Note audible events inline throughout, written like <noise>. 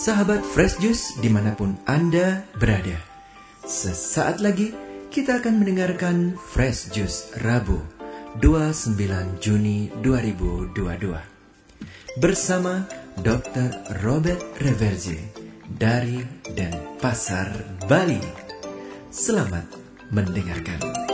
Sahabat Fresh Juice di mana pun Anda berada. Sesaat lagi kita akan mendengarkan Fresh Juice Rabu 29 Juni 2022. Bersama Dr. Robert Reverje dari Denpasar, Bali. Selamat mendengarkan.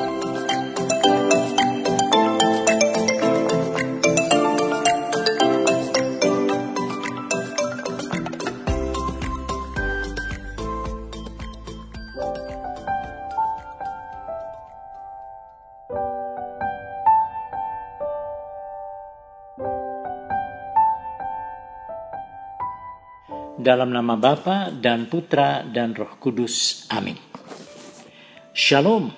Dalam nama Bapa dan Putra dan Roh Kudus. Amin. Shalom,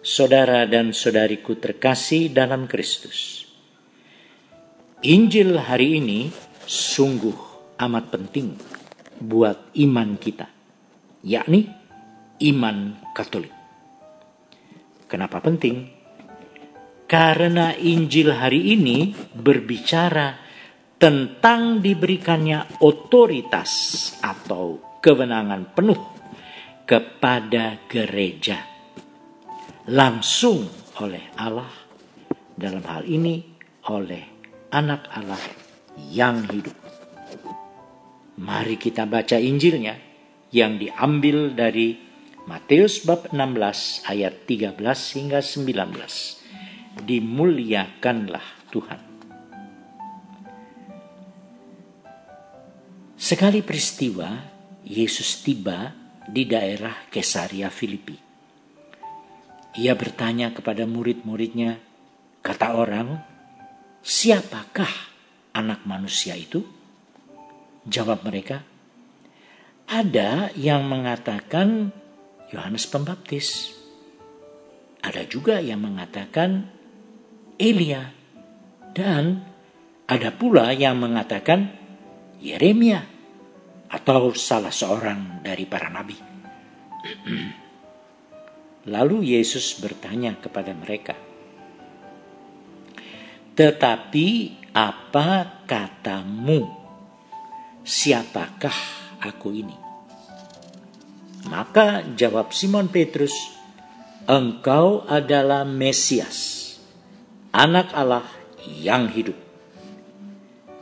saudara dan saudariku terkasih dalam Kristus. Injil hari ini sungguh amat penting buat iman kita, yakni iman Katolik. Kenapa penting? Karena Injil hari ini berbicara tentang diberikannya otoritas atau kewenangan penuh kepada gereja langsung oleh Allah dalam hal ini oleh anak Allah yang hidup. Mari kita baca Injilnya yang diambil dari Matius bab 16 ayat 13 hingga 19. Dimuliakanlah Tuhan. Sekali peristiwa, Yesus tiba di daerah Kesaria Filipi. Ia bertanya kepada murid-muridnya, kata orang, siapakah anak manusia itu? Jawab mereka, ada yang mengatakan Yohanes Pembaptis. Ada juga yang mengatakan Elia. Dan ada pula yang mengatakan Yeremia atau salah seorang dari para nabi. Lalu Yesus bertanya kepada mereka, "Tetapi apa katamu? Siapakah aku ini?" Maka jawab Simon Petrus, "Engkau adalah Mesias, Anak Allah yang hidup."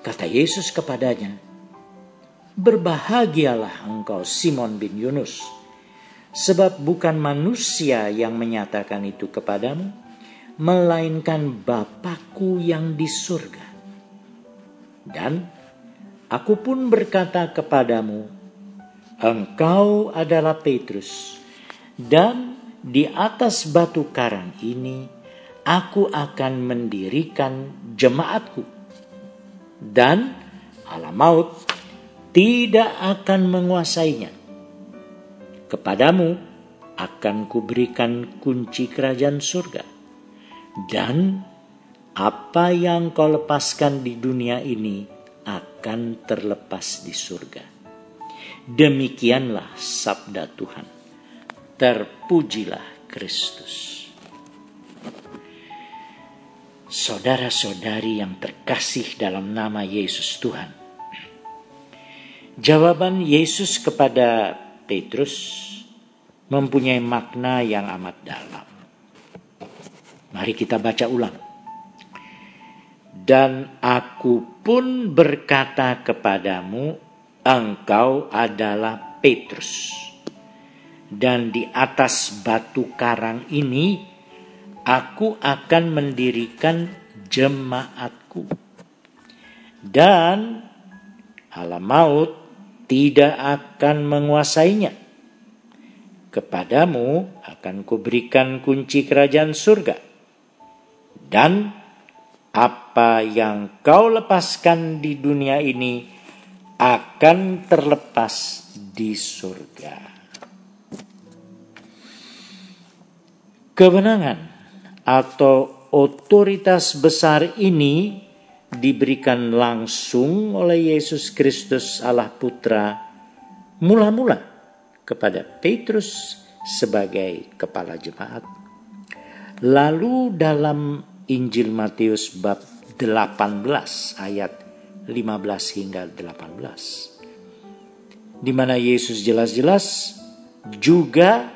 Kata Yesus kepadanya, Berbahagialah engkau Simon bin Yunus, sebab bukan manusia yang menyatakan itu kepadamu, melainkan Bapakku yang di surga. Dan aku pun berkata kepadamu, engkau adalah Petrus, dan di atas batu karang ini aku akan mendirikan jemaatku. Dan alam maut tidak akan menguasainya. Kepadamu akan kuberikan kunci kerajaan surga. Dan apa yang kau lepaskan di dunia ini akan terlepas di surga. Demikianlah sabda Tuhan. Terpujilah Kristus. Saudara-saudari yang terkasih dalam nama Yesus Tuhan Jawaban Yesus kepada Petrus mempunyai makna yang amat dalam. Mari kita baca ulang. Dan aku pun berkata kepadamu, engkau adalah Petrus. Dan di atas batu karang ini, aku akan mendirikan jemaatku. Dan alam maut tidak akan menguasainya. Kepadamu akan kuberikan kunci kerajaan surga. Dan apa yang kau lepaskan di dunia ini akan terlepas di surga. Kewenangan atau otoritas besar ini diberikan langsung oleh Yesus Kristus Allah Putra mula-mula kepada Petrus sebagai kepala jemaat. Lalu dalam Injil Matius bab 18 ayat 15 hingga 18 di mana Yesus jelas-jelas juga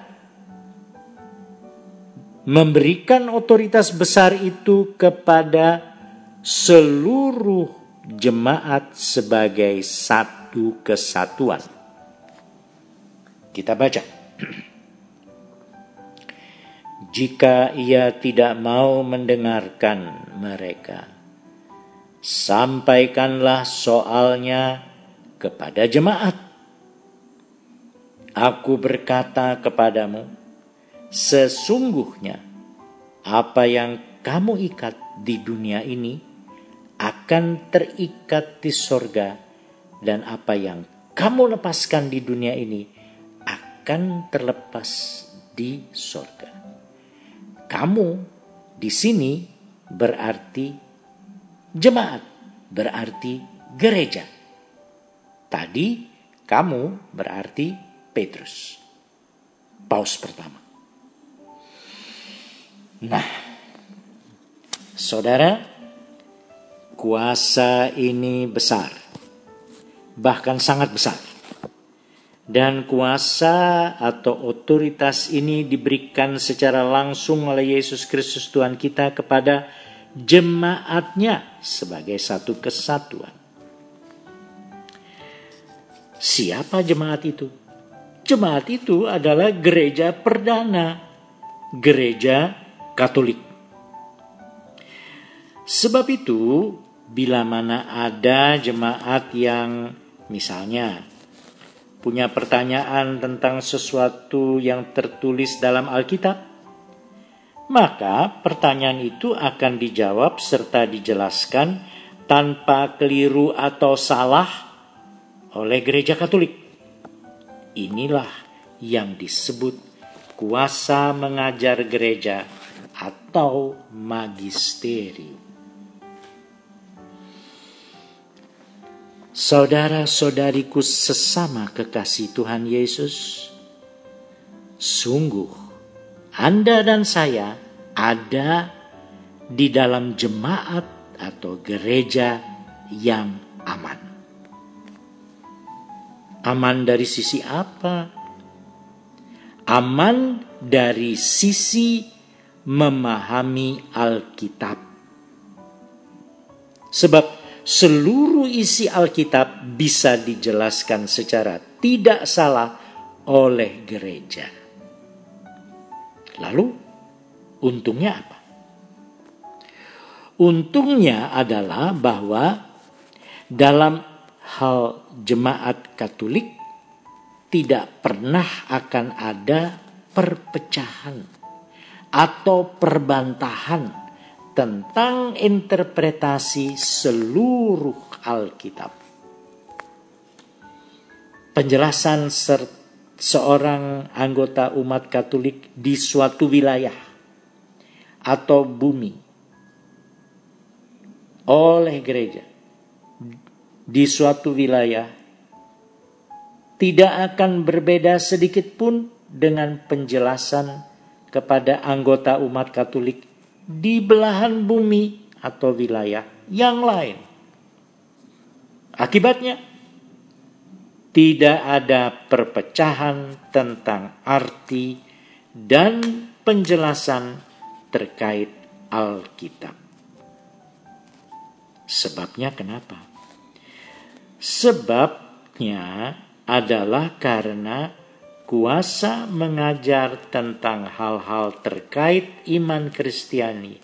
memberikan otoritas besar itu kepada seluruh jemaat sebagai satu kesatuan. Kita baca. <clears throat> Jika ia tidak mau mendengarkan mereka, sampaikanlah soalnya kepada jemaat. Aku berkata kepadamu, sesungguhnya apa yang kamu ikat di dunia ini akan terikat di sorga dan apa yang kamu lepaskan di dunia ini akan terlepas di sorga. Kamu di sini berarti jemaat, berarti gereja. Tadi kamu berarti Petrus. Paus pertama. Nah, saudara, kuasa ini besar, bahkan sangat besar. Dan kuasa atau otoritas ini diberikan secara langsung oleh Yesus Kristus Tuhan kita kepada jemaatnya sebagai satu kesatuan. Siapa jemaat itu? Jemaat itu adalah gereja perdana, gereja Katolik. Sebab itu, bila mana ada jemaat yang misalnya punya pertanyaan tentang sesuatu yang tertulis dalam Alkitab, maka pertanyaan itu akan dijawab serta dijelaskan tanpa keliru atau salah oleh gereja Katolik. Inilah yang disebut kuasa mengajar gereja atau magisteri. Saudara-saudariku sesama kekasih Tuhan Yesus, sungguh Anda dan saya ada di dalam jemaat atau gereja yang aman. Aman dari sisi apa? Aman dari sisi memahami Alkitab. Sebab seluruh isi Alkitab bisa dijelaskan secara tidak salah oleh gereja. Lalu, untungnya apa? Untungnya adalah bahwa dalam hal jemaat Katolik tidak pernah akan ada perpecahan atau perbantahan tentang interpretasi seluruh Alkitab. Penjelasan seorang anggota umat Katolik di suatu wilayah atau bumi oleh gereja di suatu wilayah tidak akan berbeda sedikit pun dengan penjelasan kepada anggota umat Katolik di belahan bumi atau wilayah yang lain. Akibatnya, tidak ada perpecahan tentang arti dan penjelasan terkait Alkitab. Sebabnya kenapa? Sebabnya adalah karena kuasa mengajar tentang hal-hal terkait iman Kristiani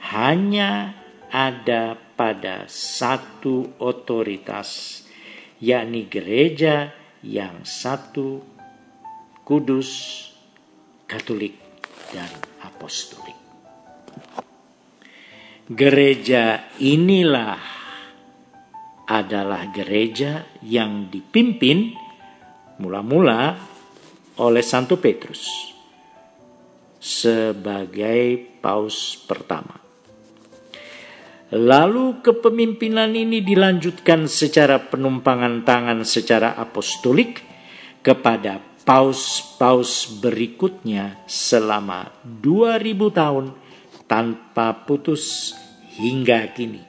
hanya ada pada satu otoritas, yakni gereja yang satu, kudus, katolik, dan apostolik. Gereja inilah adalah gereja yang dipimpin mula-mula oleh Santo Petrus sebagai paus pertama. Lalu kepemimpinan ini dilanjutkan secara penumpangan tangan secara apostolik kepada paus-paus berikutnya selama 2000 tahun tanpa putus hingga kini.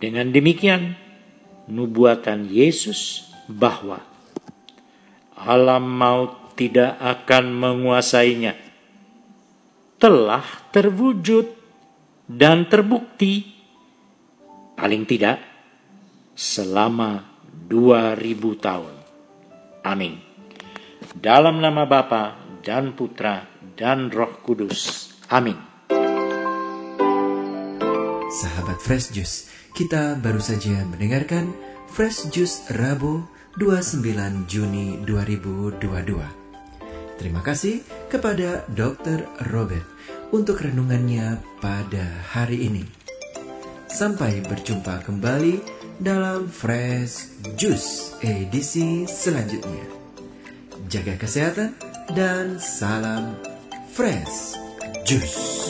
Dengan demikian, nubuatan Yesus bahwa alam maut tidak akan menguasainya telah terwujud dan terbukti paling tidak selama 2000 tahun. Amin. Dalam nama Bapa dan Putra dan Roh Kudus. Amin. Sahabat Fresh Juice, kita baru saja mendengarkan Fresh Juice Rabu 29 Juni 2022. Terima kasih kepada Dr. Robert untuk renungannya pada hari ini. Sampai berjumpa kembali dalam Fresh Juice edisi selanjutnya. Jaga kesehatan dan salam Fresh Juice.